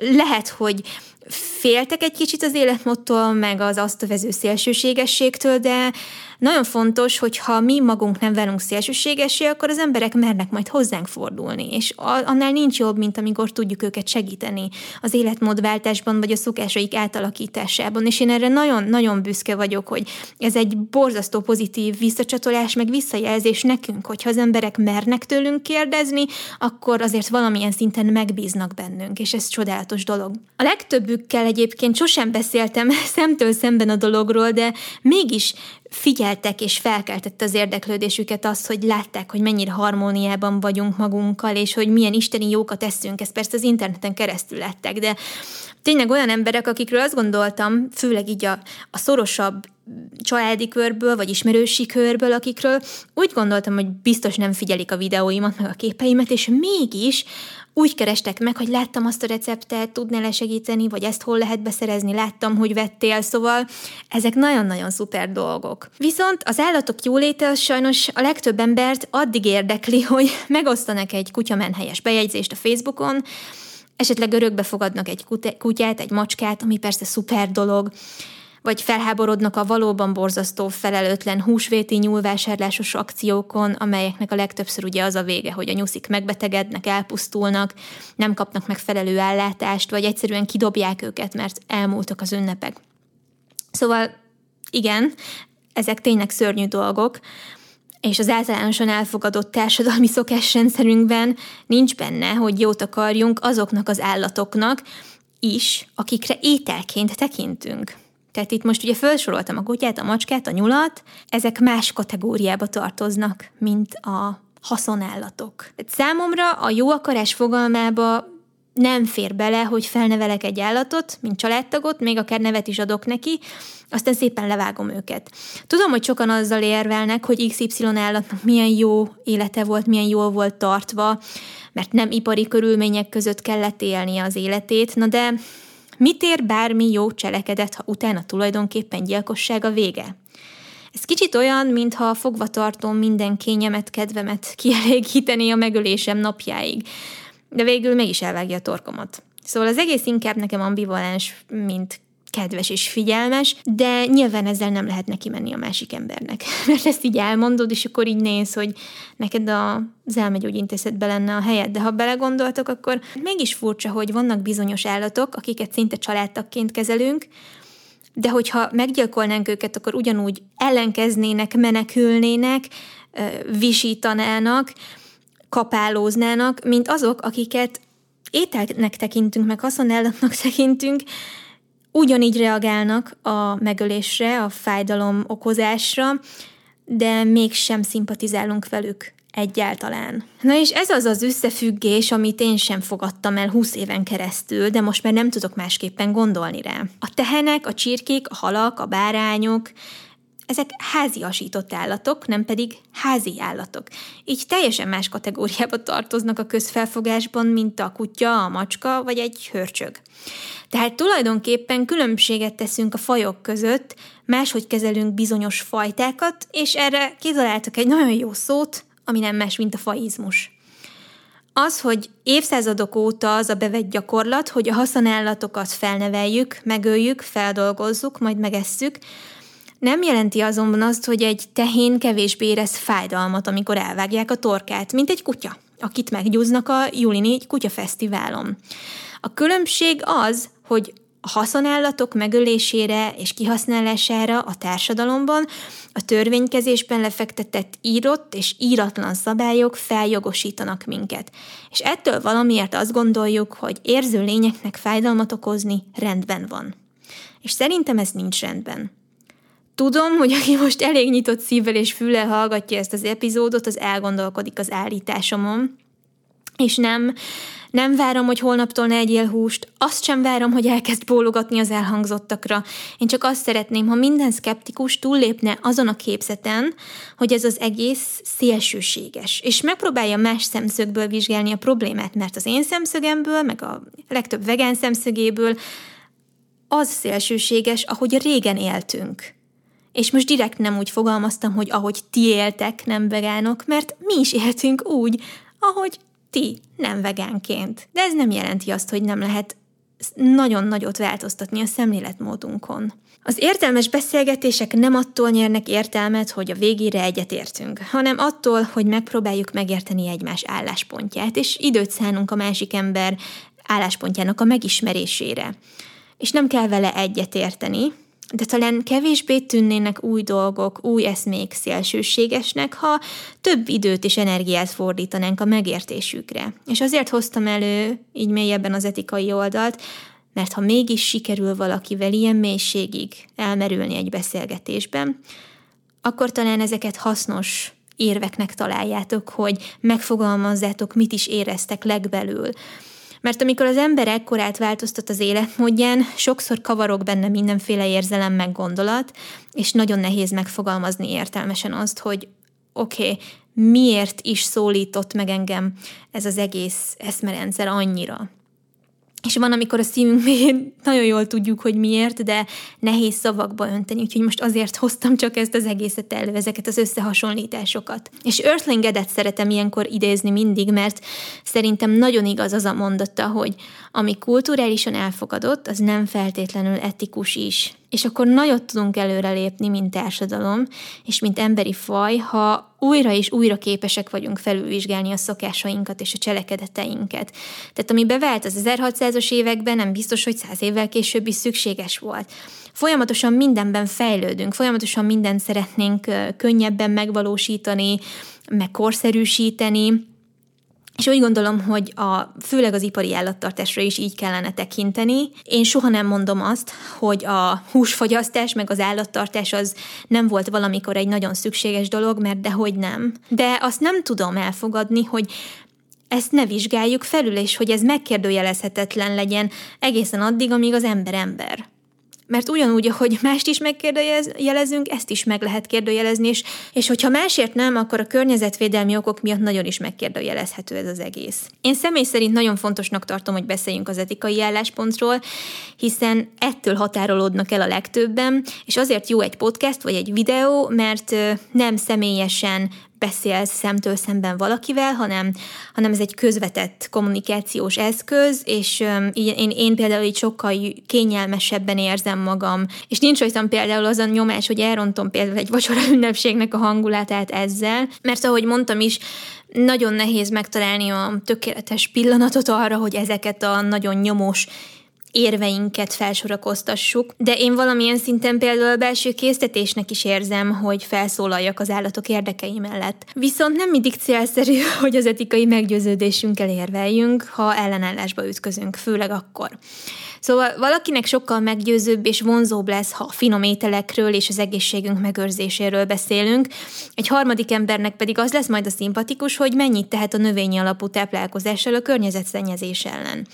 lehet, hogy féltek egy kicsit az életmódtól, meg az azt vező szélsőségességtől, de nagyon fontos, hogy ha mi magunk nem velünk szélsőségesé, akkor az emberek mernek majd hozzánk fordulni, és annál nincs jobb, mint amikor tudjuk őket segíteni az életmódváltásban, vagy a szokásaik átalakításában, és én erre nagyon-nagyon büszke vagyok, hogy ez egy borzasztó pozitív visszacsatolás, meg visszajelzés nekünk, hogyha az emberek mernek tőlünk kérdezni, akkor azért valamilyen szinten megbíznak bennünk, és ez csodálatos dolog. A legtöbbükkel egyébként sosem beszéltem szemtől szemben a dologról, de mégis figyeltek és felkeltette az érdeklődésüket az, hogy látták, hogy mennyire harmóniában vagyunk magunkkal, és hogy milyen isteni jókat eszünk, ezt persze az interneten keresztül látták, de tényleg olyan emberek, akikről azt gondoltam, főleg így a, a szorosabb családi körből, vagy ismerősi körből, akikről úgy gondoltam, hogy biztos nem figyelik a videóimat, meg a képeimet, és mégis úgy kerestek meg, hogy láttam azt a receptet, tudnál le segíteni, vagy ezt hol lehet beszerezni, láttam, hogy vettél, szóval ezek nagyon-nagyon szuper dolgok. Viszont az állatok jóléte sajnos a legtöbb embert addig érdekli, hogy megosztanak egy kutyamenhelyes bejegyzést a Facebookon, esetleg örökbe fogadnak egy kutyát, egy macskát, ami persze szuper dolog, vagy felháborodnak a valóban borzasztó, felelőtlen húsvéti nyúlvásárlásos akciókon, amelyeknek a legtöbbször ugye az a vége, hogy a nyuszik megbetegednek, elpusztulnak, nem kapnak megfelelő ellátást, vagy egyszerűen kidobják őket, mert elmúltak az ünnepek. Szóval igen, ezek tényleg szörnyű dolgok, és az általánosan elfogadott társadalmi szokásrendszerünkben nincs benne, hogy jót akarjunk azoknak az állatoknak is, akikre ételként tekintünk. Tehát itt most ugye felsoroltam a kutyát, a macskát, a nyulat, ezek más kategóriába tartoznak, mint a haszonállatok. Tehát számomra a jó akarás fogalmába nem fér bele, hogy felnevelek egy állatot, mint családtagot, még akár nevet is adok neki, aztán szépen levágom őket. Tudom, hogy sokan azzal érvelnek, hogy XY állatnak milyen jó élete volt, milyen jól volt tartva, mert nem ipari körülmények között kellett élnie az életét, na de mit ér bármi jó cselekedet, ha utána tulajdonképpen gyilkosság a vége? Ez kicsit olyan, mintha fogva tartom minden kényemet, kedvemet kielégíteni a megölésem napjáig. De végül mégis elvágja a torkomat. Szóval az egész inkább nekem ambivalens, mint kedves és figyelmes, de nyilván ezzel nem lehet neki menni a másik embernek. Mert ezt így elmondod, és akkor így néz, hogy neked az elmegyógyintézetben lenne a helyed. De ha belegondoltok, akkor mégis furcsa, hogy vannak bizonyos állatok, akiket szinte családtakként kezelünk, de hogyha meggyilkolnánk őket, akkor ugyanúgy ellenkeznének, menekülnének, visítanának, kapálóznának, mint azok, akiket ételnek tekintünk, meg haszonállatnak tekintünk, ugyanígy reagálnak a megölésre, a fájdalom okozásra, de mégsem szimpatizálunk velük egyáltalán. Na és ez az az összefüggés, amit én sem fogadtam el 20 éven keresztül, de most már nem tudok másképpen gondolni rá. A tehenek, a csirkék, a halak, a bárányok, ezek háziasított állatok, nem pedig házi állatok. Így teljesen más kategóriába tartoznak a közfelfogásban, mint a kutya, a macska vagy egy hörcsög. Tehát tulajdonképpen különbséget teszünk a fajok között, máshogy kezelünk bizonyos fajtákat, és erre kitaláltak egy nagyon jó szót, ami nem más, mint a faizmus. Az, hogy évszázadok óta az a bevett gyakorlat, hogy a haszonállatokat felneveljük, megöljük, feldolgozzuk, majd megesszük, nem jelenti azonban azt, hogy egy tehén kevésbé érez fájdalmat, amikor elvágják a torkát, mint egy kutya, akit meggyúznak a Júli 4 kutyafesztiválon. A különbség az, hogy a haszonállatok megölésére és kihasználására a társadalomban a törvénykezésben lefektetett írott és íratlan szabályok feljogosítanak minket. És ettől valamiért azt gondoljuk, hogy érző lényeknek fájdalmat okozni rendben van. És szerintem ez nincs rendben. Tudom, hogy aki most elég nyitott szívvel és füllel hallgatja ezt az epizódot, az elgondolkodik az állításomon, és nem, nem várom, hogy holnaptól ne egyél húst, azt sem várom, hogy elkezd bólogatni az elhangzottakra. Én csak azt szeretném, ha minden szkeptikus túllépne azon a képzeten, hogy ez az egész szélsőséges, és megpróbálja más szemszögből vizsgálni a problémát, mert az én szemszögemből, meg a legtöbb vegán szemszögéből az szélsőséges, ahogy régen éltünk. És most direkt nem úgy fogalmaztam, hogy ahogy ti éltek, nem vegánok, mert mi is éltünk úgy, ahogy ti, nem vegánként. De ez nem jelenti azt, hogy nem lehet nagyon nagyot változtatni a szemléletmódunkon. Az értelmes beszélgetések nem attól nyernek értelmet, hogy a végére egyetértünk, hanem attól, hogy megpróbáljuk megérteni egymás álláspontját, és időt szánunk a másik ember álláspontjának a megismerésére. És nem kell vele egyetérteni, de talán kevésbé tűnnének új dolgok, új eszmék szélsőségesnek, ha több időt és energiát fordítanánk a megértésükre. És azért hoztam elő így mélyebben az etikai oldalt, mert ha mégis sikerül valakivel ilyen mélységig elmerülni egy beszélgetésben, akkor talán ezeket hasznos érveknek találjátok, hogy megfogalmazzátok, mit is éreztek legbelül, mert amikor az ember ekkorát változtat az életmódján, sokszor kavarok benne mindenféle érzelem meg gondolat, és nagyon nehéz megfogalmazni értelmesen azt, hogy oké, okay, miért is szólított meg engem ez az egész eszmerendszer annyira. És van, amikor a szívünk még nagyon jól tudjuk, hogy miért, de nehéz szavakba önteni, úgyhogy most azért hoztam csak ezt az egészet elő, ezeket az összehasonlításokat. És Earthlingedet szeretem ilyenkor idézni mindig, mert szerintem nagyon igaz az a mondata, hogy ami kulturálisan elfogadott, az nem feltétlenül etikus is. És akkor nagyot tudunk előrelépni, mint társadalom, és mint emberi faj, ha újra és újra képesek vagyunk felülvizsgálni a szokásainkat és a cselekedeteinket. Tehát ami bevált az 1600-as években, nem biztos, hogy száz évvel később is szükséges volt. Folyamatosan mindenben fejlődünk, folyamatosan mindent szeretnénk könnyebben megvalósítani, meg korszerűsíteni, és úgy gondolom, hogy a, főleg az ipari állattartásra is így kellene tekinteni. Én soha nem mondom azt, hogy a húsfogyasztás meg az állattartás az nem volt valamikor egy nagyon szükséges dolog, mert dehogy nem. De azt nem tudom elfogadni, hogy ezt ne vizsgáljuk felül, és hogy ez megkérdőjelezhetetlen legyen egészen addig, amíg az ember ember. Mert ugyanúgy, ahogy mást is megkérdőjelezünk, ezt is meg lehet kérdőjelezni, és, és hogyha másért nem, akkor a környezetvédelmi okok miatt nagyon is megkérdőjelezhető ez az egész. Én személy szerint nagyon fontosnak tartom, hogy beszéljünk az etikai álláspontról, hiszen ettől határolódnak el a legtöbben, és azért jó egy podcast vagy egy videó, mert nem személyesen beszélsz szemtől szemben valakivel, hanem, hanem ez egy közvetett kommunikációs eszköz, és um, én, én például így sokkal kényelmesebben érzem magam, és nincs olyan például az a nyomás, hogy elrontom például egy vacsora ünnepségnek a hangulatát ezzel, mert ahogy mondtam is, nagyon nehéz megtalálni a tökéletes pillanatot arra, hogy ezeket a nagyon nyomós érveinket felsorakoztassuk, de én valamilyen szinten például belső késztetésnek is érzem, hogy felszólaljak az állatok érdekei mellett. Viszont nem mindig célszerű, hogy az etikai meggyőződésünkkel érveljünk, ha ellenállásba ütközünk, főleg akkor. Szóval valakinek sokkal meggyőzőbb és vonzóbb lesz, ha finom ételekről és az egészségünk megőrzéséről beszélünk, egy harmadik embernek pedig az lesz majd a szimpatikus, hogy mennyit tehet a növényi alapú táplálkozással a környezetszennyezés ellen.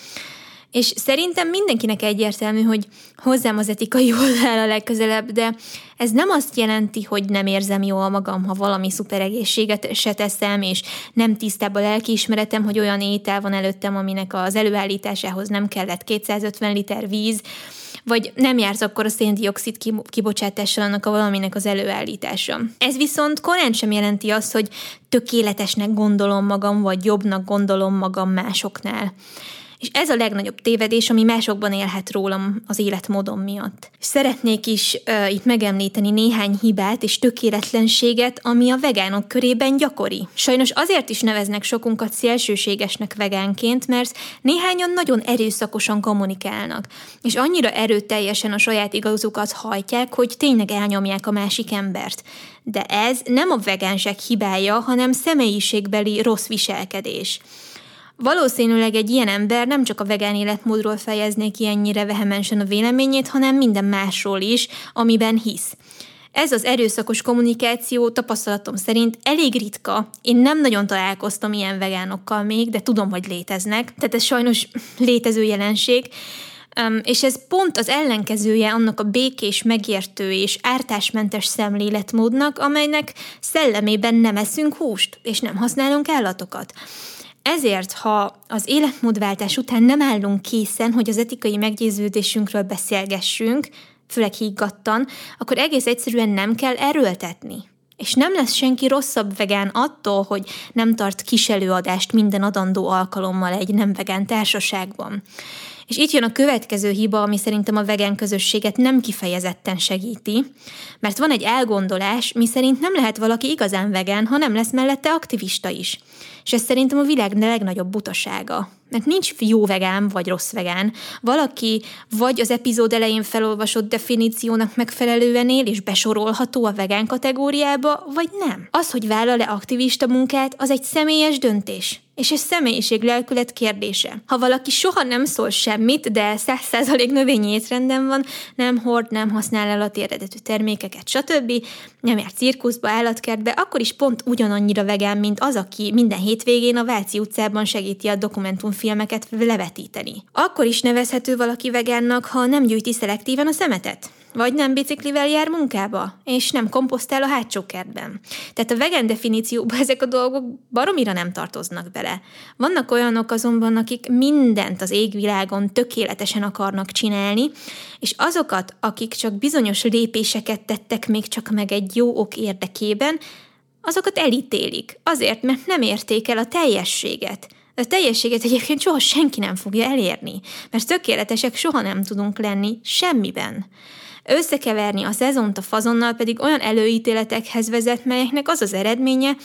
És szerintem mindenkinek egyértelmű, hogy hozzám az etikai oldal a legközelebb, de ez nem azt jelenti, hogy nem érzem jól magam, ha valami szuper egészséget se teszem, és nem tisztább a lelkiismeretem, hogy olyan étel van előttem, aminek az előállításához nem kellett 250 liter víz, vagy nem jársz akkor a széndiokszid kibocsátással annak a valaminek az előállítása. Ez viszont korán sem jelenti azt, hogy tökéletesnek gondolom magam, vagy jobbnak gondolom magam másoknál. És ez a legnagyobb tévedés, ami másokban élhet rólam az életmódom miatt. És szeretnék is uh, itt megemlíteni néhány hibát és tökéletlenséget, ami a vegánok körében gyakori. Sajnos azért is neveznek sokunkat szélsőségesnek vegánként, mert néhányan nagyon erőszakosan kommunikálnak, és annyira erőteljesen a saját igazukat hajtják, hogy tényleg elnyomják a másik embert. De ez nem a vegánság hibája, hanem személyiségbeli rossz viselkedés. Valószínűleg egy ilyen ember nem csak a vegán életmódról fejezné ki ennyire vehemensen a véleményét, hanem minden másról is, amiben hisz. Ez az erőszakos kommunikáció tapasztalatom szerint elég ritka. Én nem nagyon találkoztam ilyen vegánokkal még, de tudom, hogy léteznek. Tehát ez sajnos létező jelenség. Um, és ez pont az ellenkezője annak a békés, megértő és ártásmentes szemléletmódnak, amelynek szellemében nem eszünk húst, és nem használunk állatokat. Ezért, ha az életmódváltás után nem állunk készen, hogy az etikai meggyőződésünkről beszélgessünk, főleg higgadtan, akkor egész egyszerűen nem kell erőltetni. És nem lesz senki rosszabb vegán attól, hogy nem tart kiselőadást minden adandó alkalommal egy nem vegán társaságban. És itt jön a következő hiba, ami szerintem a vegán közösséget nem kifejezetten segíti, mert van egy elgondolás, mi szerint nem lehet valaki igazán vegán, ha nem lesz mellette aktivista is. És ez szerintem a világ legnagyobb butasága. Mert nincs jó vegán vagy rossz vegán. Valaki vagy az epizód elején felolvasott definíciónak megfelelően él és besorolható a vegán kategóriába, vagy nem. Az, hogy vállal-e aktivista munkát, az egy személyes döntés és ez személyiség lelkület kérdése. Ha valaki soha nem szól semmit, de 100% növényi étrenden van, nem hord, nem használ állati eredetű termékeket, stb., nem jár cirkuszba, állatkertbe, akkor is pont ugyanannyira vegán, mint az, aki minden hétvégén a Váci utcában segíti a dokumentumfilmeket levetíteni. Akkor is nevezhető valaki vegánnak, ha nem gyűjti szelektíven a szemetet. Vagy nem biciklivel jár munkába, és nem komposztál a hátsó kertben. Tehát a vegan definícióban ezek a dolgok baromira nem tartoznak bele. Vannak olyanok azonban, akik mindent az égvilágon tökéletesen akarnak csinálni, és azokat, akik csak bizonyos lépéseket tettek még csak meg egy jó ok érdekében, azokat elítélik, azért, mert nem érték el a teljességet. A teljességet egyébként soha senki nem fogja elérni, mert tökéletesek soha nem tudunk lenni semmiben. Összekeverni a szezont a fazonnal pedig olyan előítéletekhez vezet, melyeknek az az eredménye,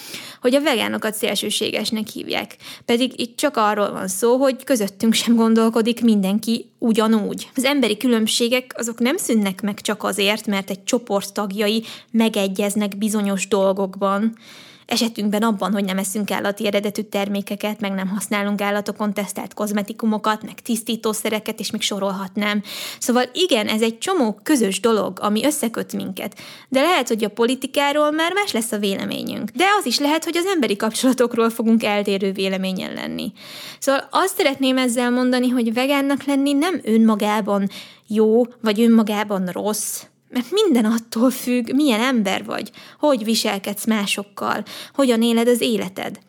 hogy a vegánokat szélsőségesnek hívják. Pedig itt csak arról van szó, hogy közöttünk sem gondolkodik mindenki ugyanúgy. Az emberi különbségek azok nem szűnnek meg csak azért, mert egy csoport tagjai megegyeznek bizonyos dolgokban, esetünkben abban, hogy nem eszünk állati eredetű termékeket, meg nem használunk állatokon tesztelt kozmetikumokat, meg tisztítószereket, és még sorolhatnám. Szóval igen, ez egy csomó közös dolog, ami összeköt minket. De lehet, hogy a politikáról már más lesz a véleményünk. De az is lehet, hogy az emberi kapcsolatokról fogunk eltérő véleményen lenni. Szóval azt szeretném ezzel mondani, hogy vegánnak lenni nem önmagában jó, vagy önmagában rossz, mert minden attól függ, milyen ember vagy, hogy viselkedsz másokkal, hogyan éled az életed.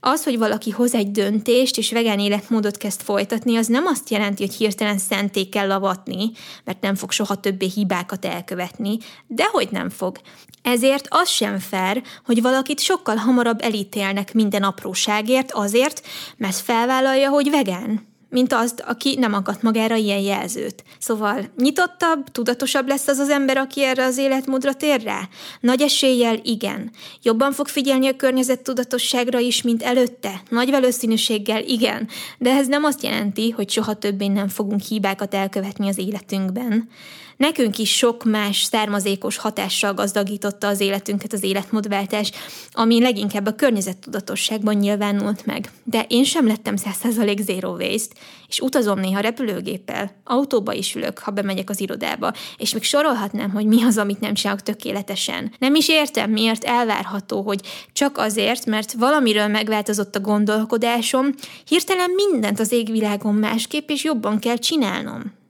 Az, hogy valaki hoz egy döntést, és vegán életmódot kezd folytatni, az nem azt jelenti, hogy hirtelen szenté kell lavatni, mert nem fog soha többé hibákat elkövetni, de hogy nem fog. Ezért az sem fair, hogy valakit sokkal hamarabb elítélnek minden apróságért azért, mert felvállalja, hogy vegán mint azt, aki nem akadt magára ilyen jelzőt. Szóval nyitottabb, tudatosabb lesz az az ember, aki erre az életmódra tér rá? Nagy eséllyel igen. Jobban fog figyelni a környezet tudatosságra is, mint előtte? Nagy valószínűséggel igen. De ez nem azt jelenti, hogy soha többé nem fogunk hibákat elkövetni az életünkben. Nekünk is sok más származékos hatással gazdagította az életünket az életmódváltás, ami leginkább a környezettudatosságban nyilvánult meg. De én sem lettem 100% zero waste, és utazom néha repülőgéppel, autóba is ülök, ha bemegyek az irodába, és még sorolhatnám, hogy mi az, amit nem csinálok tökéletesen. Nem is értem, miért elvárható, hogy csak azért, mert valamiről megváltozott a gondolkodásom, hirtelen mindent az égvilágon másképp és jobban kell csinálnom.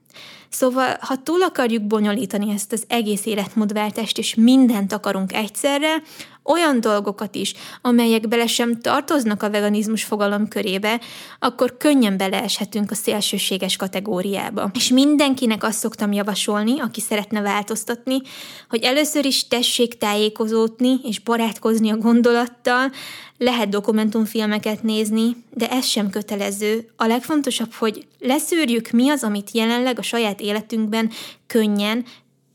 Szóval, ha túl akarjuk bonyolítani ezt az egész életmódváltást, és mindent akarunk egyszerre, olyan dolgokat is, amelyek bele sem tartoznak a veganizmus fogalom körébe, akkor könnyen beleeshetünk a szélsőséges kategóriába. És mindenkinek azt szoktam javasolni, aki szeretne változtatni, hogy először is tessék tájékozódni és barátkozni a gondolattal, lehet dokumentumfilmeket nézni, de ez sem kötelező. A legfontosabb, hogy leszűrjük mi az, amit jelenleg a saját életünkben könnyen,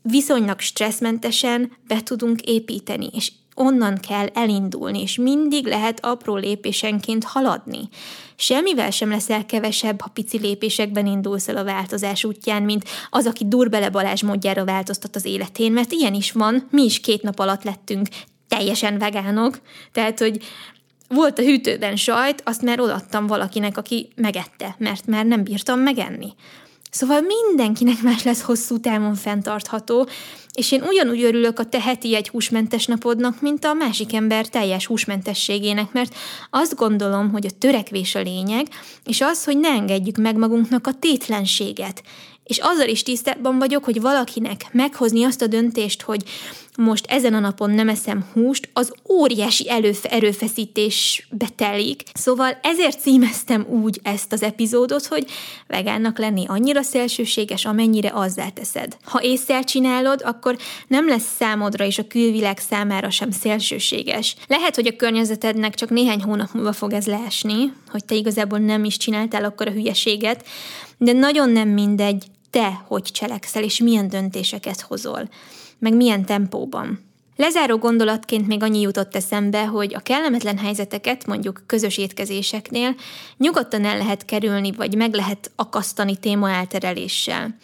viszonylag stresszmentesen be tudunk építeni, és onnan kell elindulni, és mindig lehet apró lépésenként haladni. Semmivel sem leszel kevesebb, ha pici lépésekben indulsz el a változás útján, mint az, aki Durbele Balázs módjára változtat az életén, mert ilyen is van, mi is két nap alatt lettünk teljesen vegánok, tehát, hogy volt a hűtőben sajt, azt már odaadtam valakinek, aki megette, mert már nem bírtam megenni. Szóval mindenkinek más lesz hosszú távon fenntartható, és én ugyanúgy örülök a te heti egy húsmentes napodnak, mint a másik ember teljes húsmentességének, mert azt gondolom, hogy a törekvés a lényeg, és az, hogy ne engedjük meg magunknak a tétlenséget. És azzal is tisztában vagyok, hogy valakinek meghozni azt a döntést, hogy most ezen a napon nem eszem húst, az óriási előf- erőfeszítésbe telik. Szóval ezért címeztem úgy ezt az epizódot, hogy vegánnak lenni annyira szélsőséges, amennyire azzá teszed. Ha észszel csinálod, akkor nem lesz számodra és a külvilág számára sem szélsőséges. Lehet, hogy a környezetednek csak néhány hónap múlva fog ez leesni, hogy te igazából nem is csináltál akkor a hülyeséget, de nagyon nem mindegy, te hogy cselekszel, és milyen döntéseket hozol meg milyen tempóban. Lezáró gondolatként még annyi jutott eszembe, hogy a kellemetlen helyzeteket, mondjuk közös étkezéseknél nyugodtan el lehet kerülni, vagy meg lehet akasztani téma eltereléssel.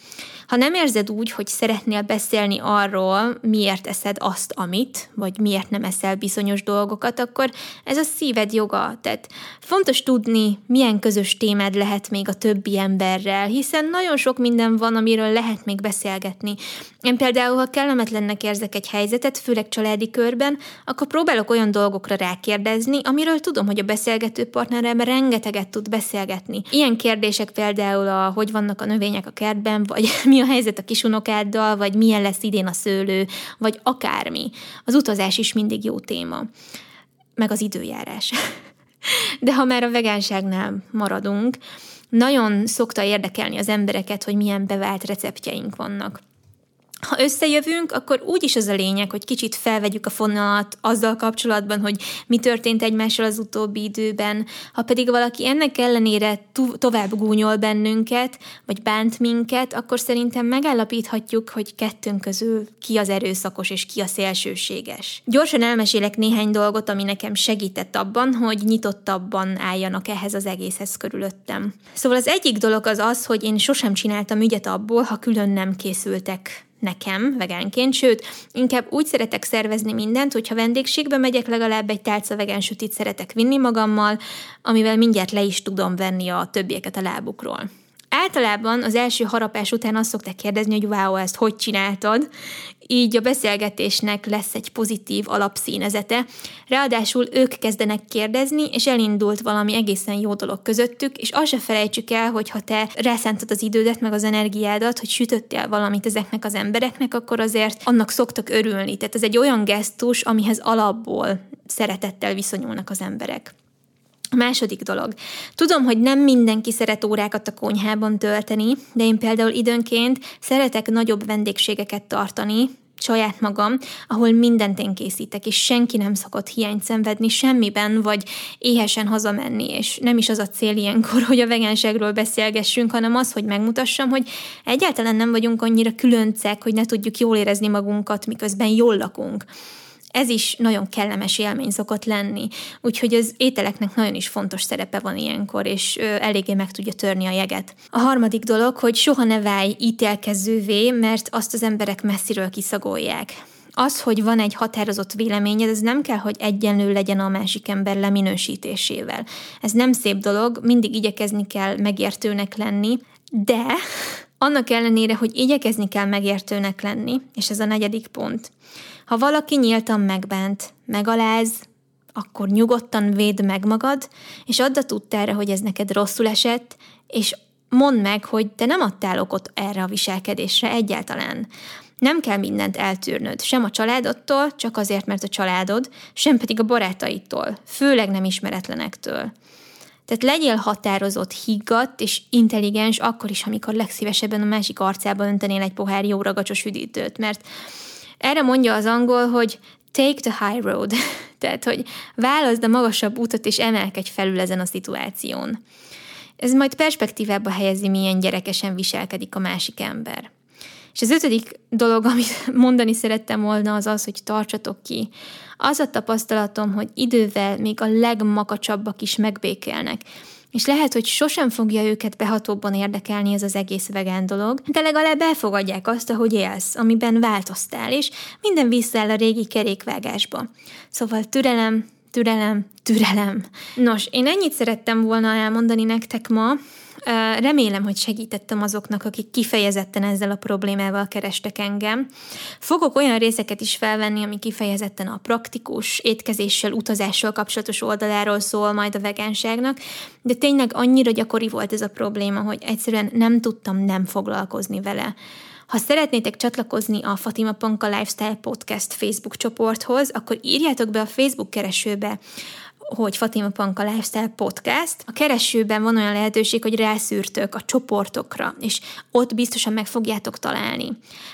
Ha nem érzed úgy, hogy szeretnél beszélni arról, miért eszed azt, amit, vagy miért nem eszel bizonyos dolgokat, akkor ez a szíved joga. Tehát fontos tudni, milyen közös témád lehet még a többi emberrel, hiszen nagyon sok minden van, amiről lehet még beszélgetni. Én például, ha kellemetlennek érzek egy helyzetet, főleg családi körben, akkor próbálok olyan dolgokra rákérdezni, amiről tudom, hogy a beszélgető partnerem rengeteget tud beszélgetni. Ilyen kérdések például a hogy vannak a növények a kertben, vagy mi a helyzet a kisunokáddal, vagy milyen lesz idén a szőlő, vagy akármi. Az utazás is mindig jó téma. Meg az időjárás. De ha már a vegánságnál maradunk, nagyon szokta érdekelni az embereket, hogy milyen bevált receptjeink vannak. Ha összejövünk, akkor úgy is az a lényeg, hogy kicsit felvegyük a fonalat azzal kapcsolatban, hogy mi történt egymással az utóbbi időben. Ha pedig valaki ennek ellenére tovább gúnyol bennünket, vagy bánt minket, akkor szerintem megállapíthatjuk, hogy kettőnk közül ki az erőszakos és ki a szélsőséges. Gyorsan elmesélek néhány dolgot, ami nekem segített abban, hogy nyitottabban álljanak ehhez az egészhez körülöttem. Szóval az egyik dolog az az, hogy én sosem csináltam ügyet abból, ha külön nem készültek nekem vegánként, sőt, inkább úgy szeretek szervezni mindent, hogyha vendégségbe megyek, legalább egy tálca vegán sütit szeretek vinni magammal, amivel mindjárt le is tudom venni a többieket a lábukról. Általában az első harapás után azt szokták kérdezni, hogy wow, ezt hogy csináltad, így a beszélgetésnek lesz egy pozitív alapszínezete. Ráadásul ők kezdenek kérdezni, és elindult valami egészen jó dolog közöttük, és azt se felejtsük el, hogy ha te rászántad az idődet, meg az energiádat, hogy sütöttél valamit ezeknek az embereknek, akkor azért annak szoktak örülni. Tehát ez egy olyan gesztus, amihez alapból szeretettel viszonyulnak az emberek. A második dolog. Tudom, hogy nem mindenki szeret órákat a konyhában tölteni, de én például időnként szeretek nagyobb vendégségeket tartani, saját magam, ahol mindent én készítek, és senki nem szokott hiányt szenvedni semmiben, vagy éhesen hazamenni, és nem is az a cél ilyenkor, hogy a vegánságról beszélgessünk, hanem az, hogy megmutassam, hogy egyáltalán nem vagyunk annyira különcek, hogy ne tudjuk jól érezni magunkat, miközben jól lakunk ez is nagyon kellemes élmény szokott lenni. Úgyhogy az ételeknek nagyon is fontos szerepe van ilyenkor, és eléggé meg tudja törni a jeget. A harmadik dolog, hogy soha ne válj ítélkezővé, mert azt az emberek messziről kiszagolják. Az, hogy van egy határozott véleményed, ez nem kell, hogy egyenlő legyen a másik ember leminősítésével. Ez nem szép dolog, mindig igyekezni kell megértőnek lenni, de annak ellenére, hogy igyekezni kell megértőnek lenni, és ez a negyedik pont, ha valaki nyíltan megbánt, megaláz, akkor nyugodtan védd meg magad, és add a tudtára, hogy ez neked rosszul esett, és mondd meg, hogy te nem adtál okot erre a viselkedésre egyáltalán. Nem kell mindent eltűrnöd, sem a családodtól, csak azért, mert a családod, sem pedig a barátaitól, főleg nem ismeretlenektől. Tehát legyél határozott, higgadt és intelligens akkor is, amikor legszívesebben a másik arcába öntenél egy pohár jó ragacsos üdítőt, mert erre mondja az angol, hogy take the high road, tehát hogy válaszd a magasabb utat és emelkedj felül ezen a szituáción. Ez majd perspektívába helyezi, milyen gyerekesen viselkedik a másik ember. És az ötödik dolog, amit mondani szerettem volna, az az, hogy tartsatok ki. Az a tapasztalatom, hogy idővel még a legmakacsabbak is megbékelnek, és lehet, hogy sosem fogja őket behatóbban érdekelni ez az egész vegán dolog, de legalább elfogadják azt, ahogy élsz, amiben változtál, és minden visszaáll a régi kerékvágásba. Szóval türelem, türelem, türelem. Nos, én ennyit szerettem volna elmondani nektek ma, Remélem, hogy segítettem azoknak, akik kifejezetten ezzel a problémával kerestek engem. Fogok olyan részeket is felvenni, ami kifejezetten a praktikus, étkezéssel, utazással kapcsolatos oldaláról szól majd a vegánságnak, de tényleg annyira gyakori volt ez a probléma, hogy egyszerűen nem tudtam nem foglalkozni vele. Ha szeretnétek csatlakozni a Fatima Panka Lifestyle Podcast Facebook csoporthoz, akkor írjátok be a Facebook keresőbe hogy Fatima Panka Lifestyle Podcast. A keresőben van olyan lehetőség, hogy rászűrtök a csoportokra, és ott biztosan meg fogjátok találni.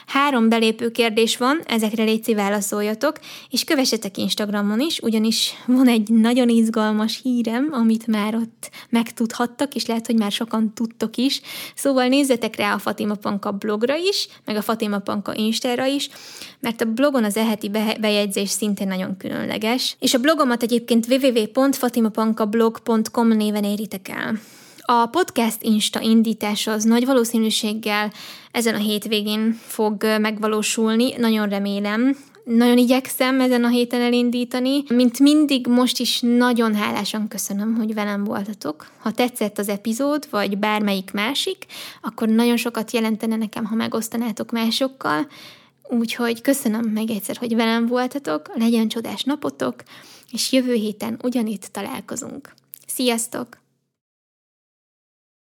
Három belépő kérdés van, ezekre létszi válaszoljatok, és kövessetek Instagramon is, ugyanis van egy nagyon izgalmas hírem, amit már ott megtudhattak, és lehet, hogy már sokan tudtok is. Szóval nézzetek rá a Fatima Panka blogra is, meg a Fatima Panka Instára is, mert a blogon az eheti bejegyzés szintén nagyon különleges, és a blogomat egyébként www www.fatimapankablog.com néven éritek el. A podcast Insta indítása az nagy valószínűséggel ezen a hétvégén fog megvalósulni, nagyon remélem. Nagyon igyekszem ezen a héten elindítani. Mint mindig, most is nagyon hálásan köszönöm, hogy velem voltatok. Ha tetszett az epizód, vagy bármelyik másik, akkor nagyon sokat jelentene nekem, ha megosztanátok másokkal. Úgyhogy köszönöm meg egyszer, hogy velem voltatok, legyen csodás napotok, és jövő héten ugyanitt találkozunk. Sziasztok!